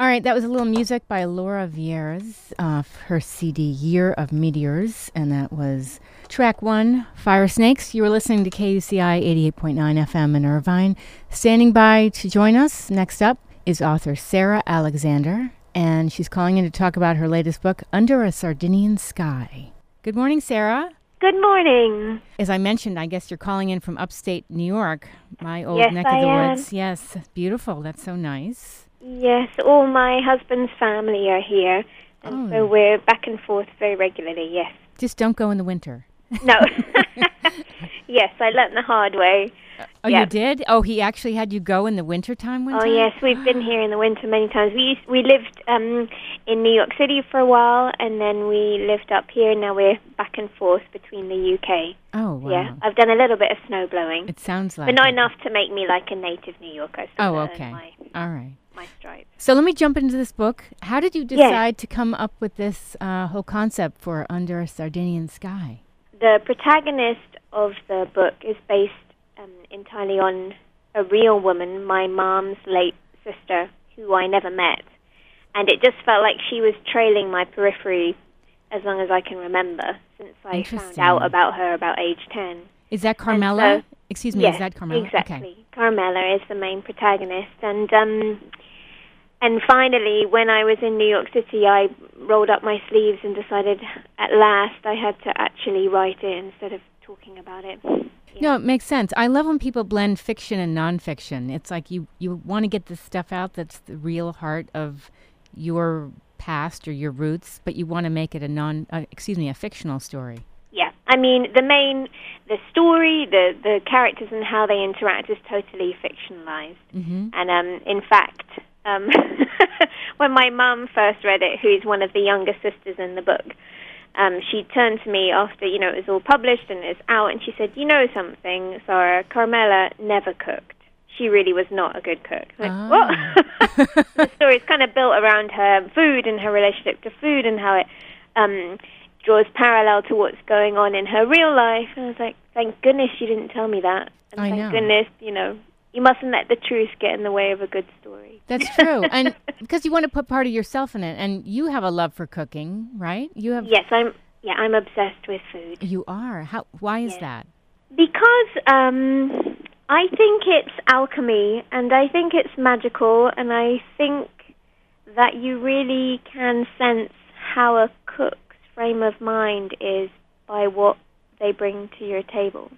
All right, that was a little music by Laura Veirs off her CD Year of Meteors, and that was track one, Fire Snakes. You were listening to KUCI 88.9 FM in Irvine. Standing by to join us next up is author Sarah Alexander, and she's calling in to talk about her latest book, Under a Sardinian Sky. Good morning, Sarah. Good morning. As I mentioned, I guess you're calling in from upstate New York, my old Yes, neck I of the am. woods. Yes, beautiful. That's so nice. Yes, all my husband's family are here, and Oh. so we're back and forth very regularly. Yes. Just don't go in the winter. No. yes, I learnt the hard way. Oh, Yeah. you did? Oh, he actually had you go in the wintertime one Oh time? yes, we've been here in the winter many times. We used, we lived um, in New York City for a while, and then we lived up here. and Now we're back and forth between the UK. Oh, wow. Yeah, I've done a little bit of snow blowing, It sounds like but not it. enough to make me like a native New Yorker. So Oh, okay. All right. My stripes. So let me jump into this book. How did you decide to come up with this uh, whole concept for Under a Sardinian Sky? the protagonist of the book is based um, entirely on a real woman, my mom's late sister, who I never met. And it just felt like she was trailing my periphery as long as I can remember since I found out about her about age 10. Is that Carmela? so- Excuse me, yes, is that Carmela? exactly. Okay. Carmela is the main protagonist. And um, and finally, when I was in New York City, I rolled up my sleeves and decided at last I had to actually write it instead of talking about it. No, it makes sense. I love when people blend fiction and nonfiction. It's like you, you want to get the stuff out that's the real heart of your past or your roots, but you want to make it a non, uh, excuse me, a fictional story. Yeah, I mean the main, the story, the the characters and how they interact is totally fictionalized. Mm-hmm. And um, in fact, um, when my mum first read it, who's one of the younger sisters in the book, um, she turned to me after you know it was all published and it's out, and she said, "You know something, Sarah? Carmela never cooked. She really was not a good cook." Went, Ah. What? the story is kind of built around her food and her relationship to food and how it um, draws parallel to what's going on in her real life. And I was like, thank goodness you didn't tell me that. And I thank know. goodness, you know, you mustn't let the truth get in the way of a good story. That's true. and because you want to put part of yourself in it. And you have a love for cooking, right? You have. Yes, I'm. Yeah, I'm obsessed with food You are. How? Why is Yeah. that? because um, I think it's alchemy, and I think it's magical, and I think that you really can sense how a cook's frame of mind is by what they bring to your table.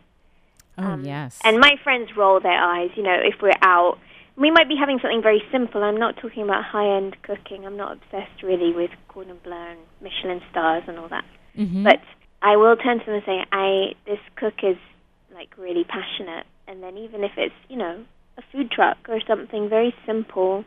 Oh Um, yes. And my friends roll their eyes, you know, if we're out. We might be having something very simple. I'm not talking about high end cooking. I'm not obsessed really with cordon bleu and Michelin stars and all that. Mhm. But I will turn to them and say, I this cook is like really passionate and then even if it's, you know, a food truck or something very simple,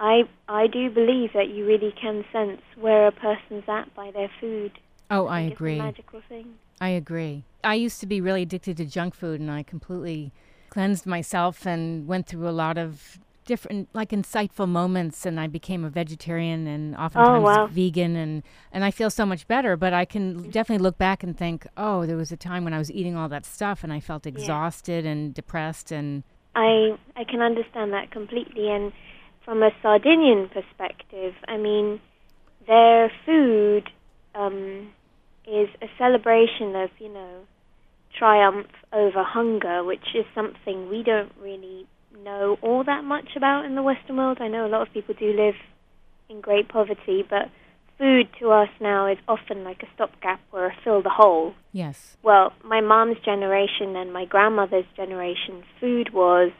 I I do believe that you really can sense where a person's at by their food. oh, I It's agree. a magical thing. I agree. I used to be really addicted to junk food, and I completely cleansed myself and went through a lot of different, like, insightful moments. And I became a vegetarian and oftentimes wow. vegan, and and I feel so much better. But I can definitely look back and think, oh, there was a time when I was eating all that stuff, and I felt exhausted and depressed, and I I can understand that completely. And from a Sardinian perspective, I mean, their food um, is a celebration of you know triumph over hunger, which is something we don't really know all that much about in the Western world. I know a lot of people do live in great poverty, but food to us now is often like a stopgap or a fill the hole. yes, Well, my mom's generation and my grandmother's generation, food was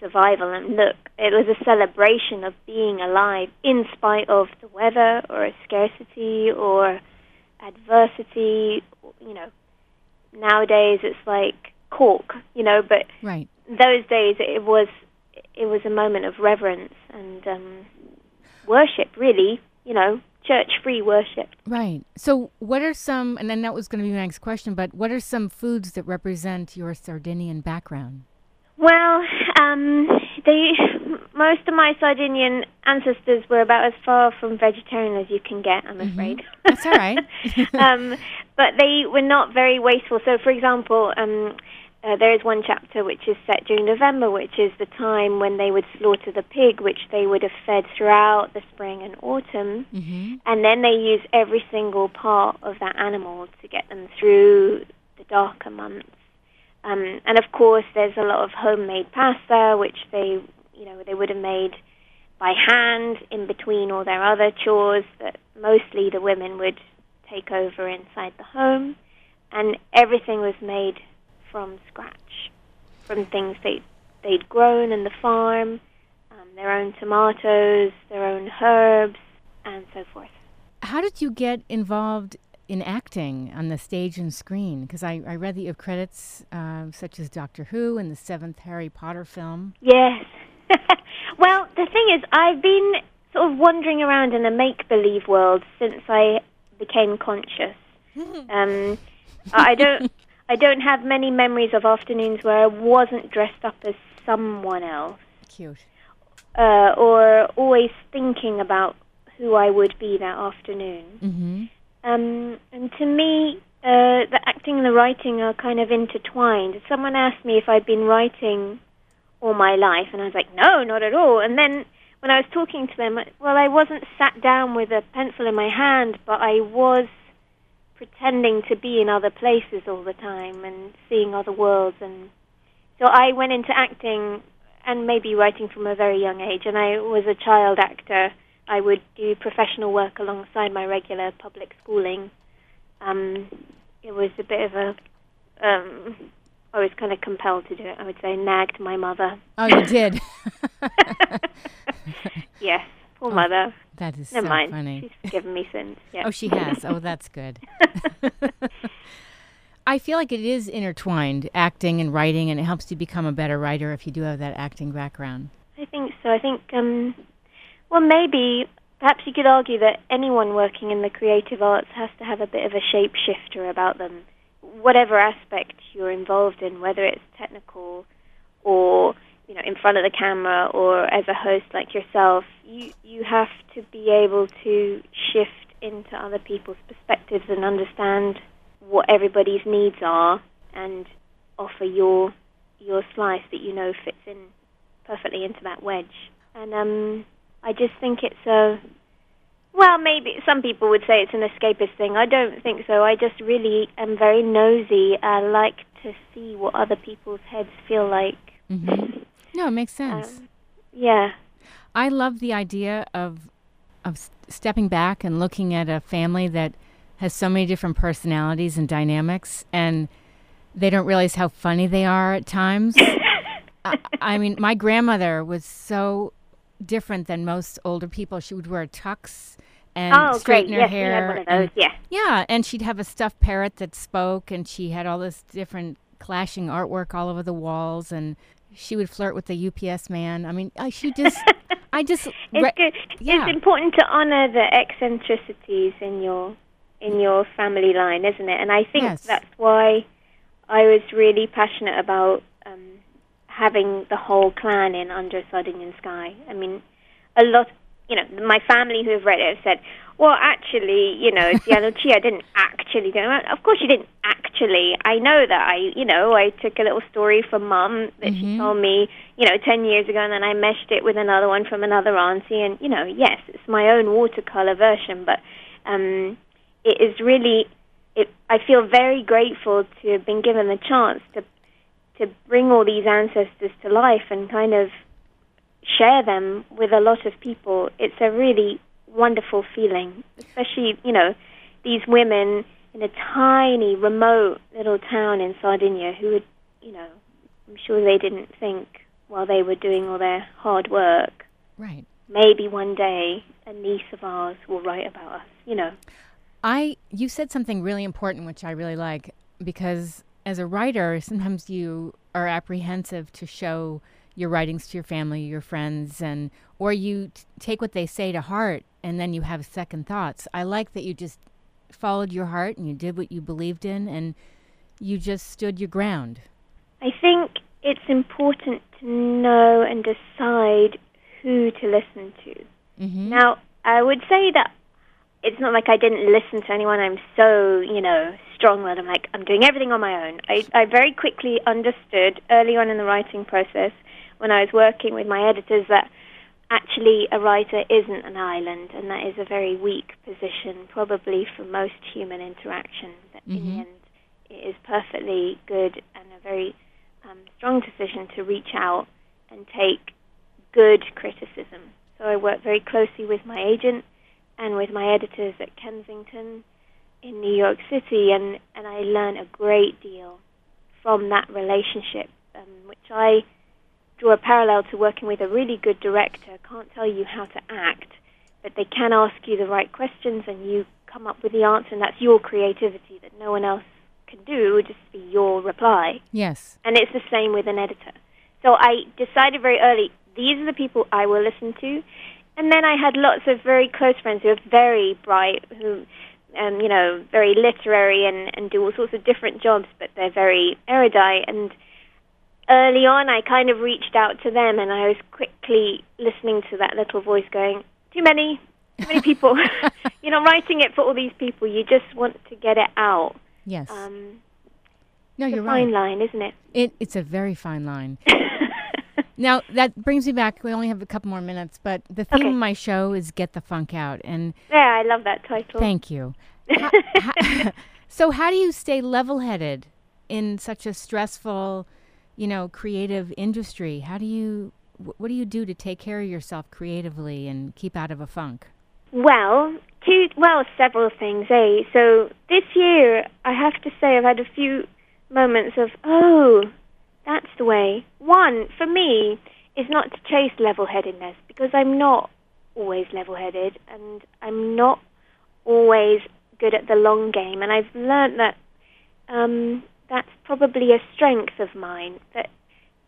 survival. And look, it was a celebration of being alive in spite of the weather or a scarcity or adversity. You know, nowadays it's like cork, you know, but right. those days it was it was a moment of reverence and um, worship, really. You know, church-free worship. Right. So, what are some, and then that was going to be my next question, but what are some foods that represent your Sardinian background? Well, um, they most of my Sardinian ancestors were about as far from vegetarian as you can get. I'm afraid. That's all right. um, but they were not very wasteful. So, for example, um, uh, there is one chapter which is set during November, which is the time when they would slaughter the pig, which they would have fed throughout the spring and autumn. Mm-hmm. And then they use every single part of that animal to get them through the darker months. Um, and of course, there's a lot of homemade pasta, which they, you know, they would have made by hand in between all their other chores that mostly the women would take over inside the home. And everything was made from scratch, from things they they'd grown in the farm, um, their own tomatoes, their own herbs, and so forth. How did you get involved in acting on the stage and screen? Because I, I read that you have credits uh, such as Doctor Who and the seventh Harry Potter film. Yes. well, the thing is, I've been sort of wandering around in a make believe world since I became conscious. um, I don't. I don't have many memories of afternoons where I wasn't dressed up as someone else, Cute. uh, or always thinking about who I would be that afternoon. Mm-hmm. Um, and to me, uh, the acting and the writing are kind of intertwined. Someone asked me if I'd been writing all my life, and I was like, no, not at all. And then when I was talking to them, well, I wasn't sat down with a pencil in my hand, but I was pretending to be in other places all the time and seeing other worlds. And so I went into acting and maybe writing from a very young age. And I was a child actor. I would do professional work alongside my regular public schooling. Um, it was a bit of a. Um, I was kind of compelled to do it. I would say nagged my mother. Oh, you did. Yes, poor mother. that is Never so mind. funny. She's forgiven me since. Yeah. Oh, she has. Oh, that's good. I feel like it is intertwined, acting and writing, and it helps you become a better writer if you do have that acting background. I think so. I think, um, well, maybe, perhaps you could argue that anyone working in the creative arts has to have a bit of a shapeshifter about them. Whatever aspect you're involved in, whether it's technical or, you know, in front of the camera or as a host like yourself, you, you have to be able to shift into other people's perspectives and understand what everybody's needs are and offer your your slice that you know fits in perfectly into that wedge. And um, I just think it's a well, maybe some people would say it's an escapist thing. I don't think so. I just really am very nosy. I like to see what other people's heads feel like. hmm No, it makes sense. Um, yeah, I love the idea of of stepping back and looking at a family that has so many different personalities and dynamics, and they don't realize how funny they are at times. I, I mean, my grandmother was so different than most older people. She would wear a tux and oh, great. straighten her Yes, hair. had one of and- Yeah. yeah, and she'd have a stuffed parrot that spoke, and she had all this different clashing artwork all over the walls, and she would flirt with the UPS man. I mean, I, she just, I just, It's good. yeah. It's important to honor the eccentricities in your in your family line, isn't it? And I think Yes. that's why I was really passionate about um, having the whole clan in under Sardinian Sky. I mean, a lot. You know, my family who have read it have said, "Well, actually, you know, Diana Chia didn't actually do it." Of course, she didn't actually. I know that. I, you know, I took a little story from Mum that she Mhm. told me, you know, ten years ago, and then I meshed it with another one from another auntie, and you know, yes, it's my own watercolor version, but um, it is really. It, I feel very grateful to have been given the chance to to bring all these ancestors to life and kind of share them with a lot of people. It's a really wonderful feeling, especially you know these women in a tiny, remote little town in Sardinia who would, you know, I'm sure they didn't think while they were doing all their hard work. right. Maybe one day a niece of ours will write about us. You know. I you said something really important which I really like because as a writer sometimes you are apprehensive to show your writings to your family, your friends and or you t- take what they say to heart and then you have second thoughts. I like that you just followed your heart and you did what you believed in and you just stood your ground. I think it's important to know and decide who to listen to. Mhm. Now, I would say that it's not like I didn't listen to anyone. I'm so, you know, strong that I'm like, I'm doing everything on my own. I, I very quickly understood early on in the writing process when I was working with my editors that actually a writer isn't an island, and that is a very weak position, probably for most human interaction. That Mhm. in the end, it is perfectly good and a very um, strong decision to reach out and take good criticism. So I work very closely with my agent and with my editors at Kensington in New York City, and, and I learn a great deal from that relationship, um, which I draw a parallel to working with a really good director. Can't tell you how to act, but they can ask you the right questions, and you come up with the answer, and that's your creativity that no one else can do. It would just be your reply. Yes. And it's the same with an editor. So I decided very early, these are the people I will listen to. And then I had lots of very close friends who are very bright, who, um, you know, very literary and, and do all sorts of different jobs, but they're very erudite. And early on, I kind of reached out to them, and I was quickly listening to that little voice going, too many, too many people. You're not writing it for all these people. You just want to get it out. Yes. Um, no, it's you're a fine right. line, isn't it? It, it's a very fine line. Now that brings me back. We only have a couple more minutes, but the theme Okay. of my show is "Get the Funk Out," and Yeah, I love that title. thank you. Ha- ha- so, how do you stay level-headed in such a stressful, you know, creative industry? How do you? wh- What do you do to take care of yourself creatively and keep out of a funk? Well, two, well, several things, eh? So this year, I have to say, I've had a few moments of, oh, that's the way. One, for me, is not to chase level-headedness because I'm not always level-headed and I'm not always good at the long game. And I've learned that um, that's probably a strength of mine. That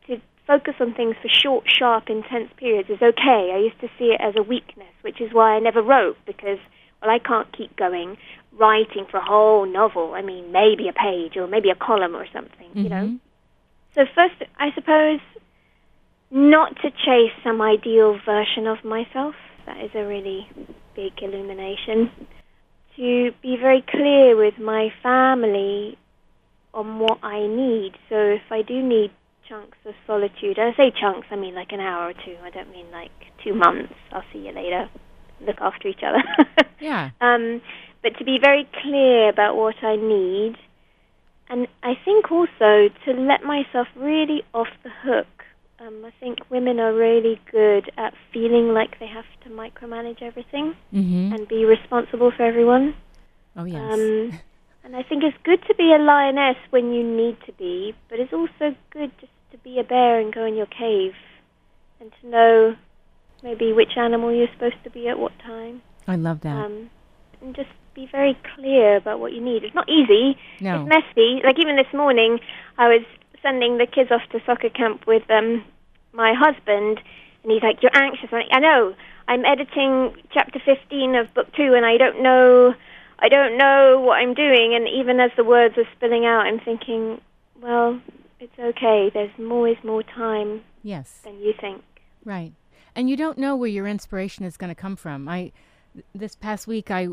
to focus on things for short, sharp, intense periods is okay. I used to see it as a weakness, which is why I never wrote because, well, I can't keep going writing for a whole novel. I mean, maybe a page or maybe a column or something, you know. Mhm. So first, I suppose, not to chase some ideal version of myself. That is a really big illumination. To be very clear with my family on what I need. So if I do need chunks of solitude, and I say chunks, I mean like an hour or two. I don't mean like two months. I'll see you later. Look after each other. Yeah. um, but to be very clear about what I need, and I think also to let myself really off the hook. Um, I think women are really good at feeling like they have to micromanage everything Mm-hmm. and be responsible for everyone. Oh yes. Um, and I think it's good to be a lioness when you need to be, but it's also good just to be a bear and go in your cave and to know maybe which animal you're supposed to be at what time. I love that. Um, and just be very clear about what you need. It's not easy. no. It's messy. Like even this morning, I was sending the kids off to soccer camp with um, my husband, and he's like, "You're anxious." I'm like, I know. I'm editing chapter 15 of book two, and I don't know. I don't know what I'm doing. And even as the words are spilling out, I'm thinking, well, it's okay. There's always more time yes. than you think. Right. And you don't know where your inspiration is going to come from. I this past week I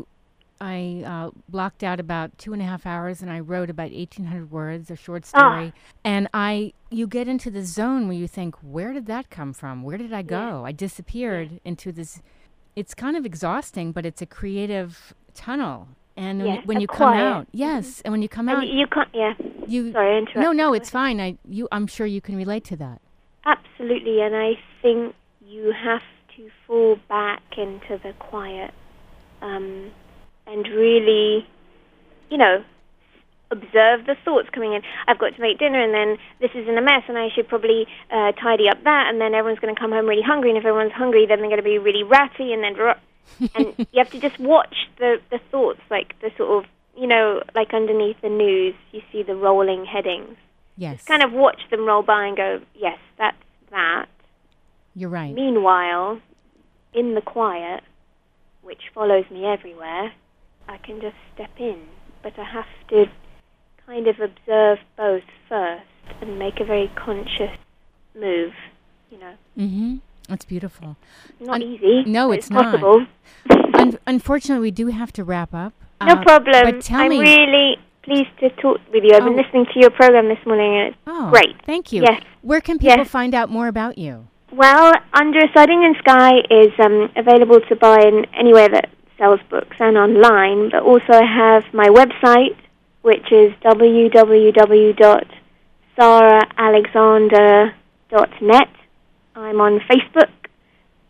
I uh, blocked out about two and a half hours and I wrote about eighteen hundred words, a short Ah. story. And I you get into the zone where you think, where did that come from? Where did I go? I disappeared into this. It's kind of exhausting, but it's a creative tunnel. And when, Yeah, you, when a you come out, yes, and when you come out, y- you can't. Yeah. you Sorry, I no, no, it's fine. I you I'm sure you can relate to that. Absolutely, and I think you have to fall back into the quiet um, and really, you know, observe the thoughts coming in. I've got to make dinner, and then this is in a mess, and I should probably uh, tidy up that, and then everyone's going to come home really hungry, and if everyone's hungry, then they're going to be really ratty, and then. And you have to just watch the the thoughts, like the sort of, you know, like underneath the news, you see the rolling headings Yes, kind of watch them roll by and go, yes, that's that. you're right. Meanwhile, in the quiet, which follows me everywhere, I can just step in. But I have to kind of observe both first and make a very conscious move, you know. Mm-hmm. That's beautiful. Not Un- easy. no, it's not. possible. Un- unfortunately, we do have to wrap up. no Uh, problem. But tell I'm me. really pleased to talk with you. I've been Oh. listening to your program this morning, and it's oh, great. Thank you. Yes. Where can people Yes. find out more about you? Well, Under a Sardinian Sky is um, available to buy in anywhere that sells books and online, but also I have my website, which is www.saralexander.net. I'm on Facebook,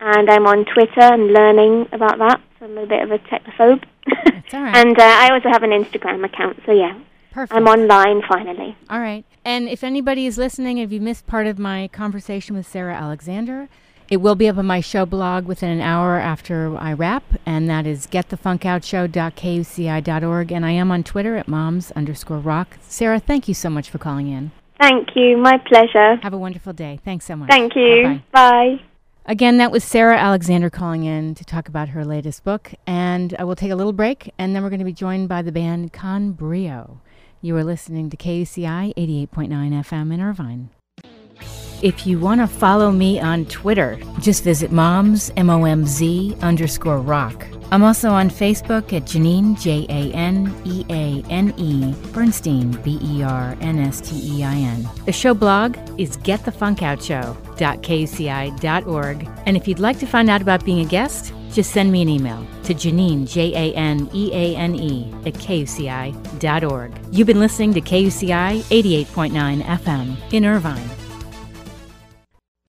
and I'm on Twitter and learning about that, so I'm a bit of a technophobe. It's all right. and uh, I also have an Instagram account, so yeah, Perfect. I'm online finally. All right. And if anybody is listening, if you missed part of my conversation with Sarah Alexander, it will be up on my show blog within an hour after I wrap, and that is getthefunkoutshow.kuci.org. And I am on Twitter at moms underscore rock. Sarah, thank you so much for calling in. Thank you, my pleasure. Have a wonderful day. Thanks so much. Thank you. Bye-bye. Bye. Again, that was Sarah Alexander calling in to talk about her latest book. And uh, I will take a little break, and then we're going to be joined by the band Con Brio. You are listening to KUCI 88.9 FM in Irvine. If you want to follow me on Twitter, just visit moms, M O M Z underscore rock. I'm also on Facebook at Janeane, J A N E A N E, Bernstein, B E R N S T E I N. The show blog is getthefunkoutshow.kuci.org. And if you'd like to find out about being a guest, just send me an email to Janeane, J A N E A N E, at kuci.org. You've been listening to KUCI 88.9 FM in Irvine.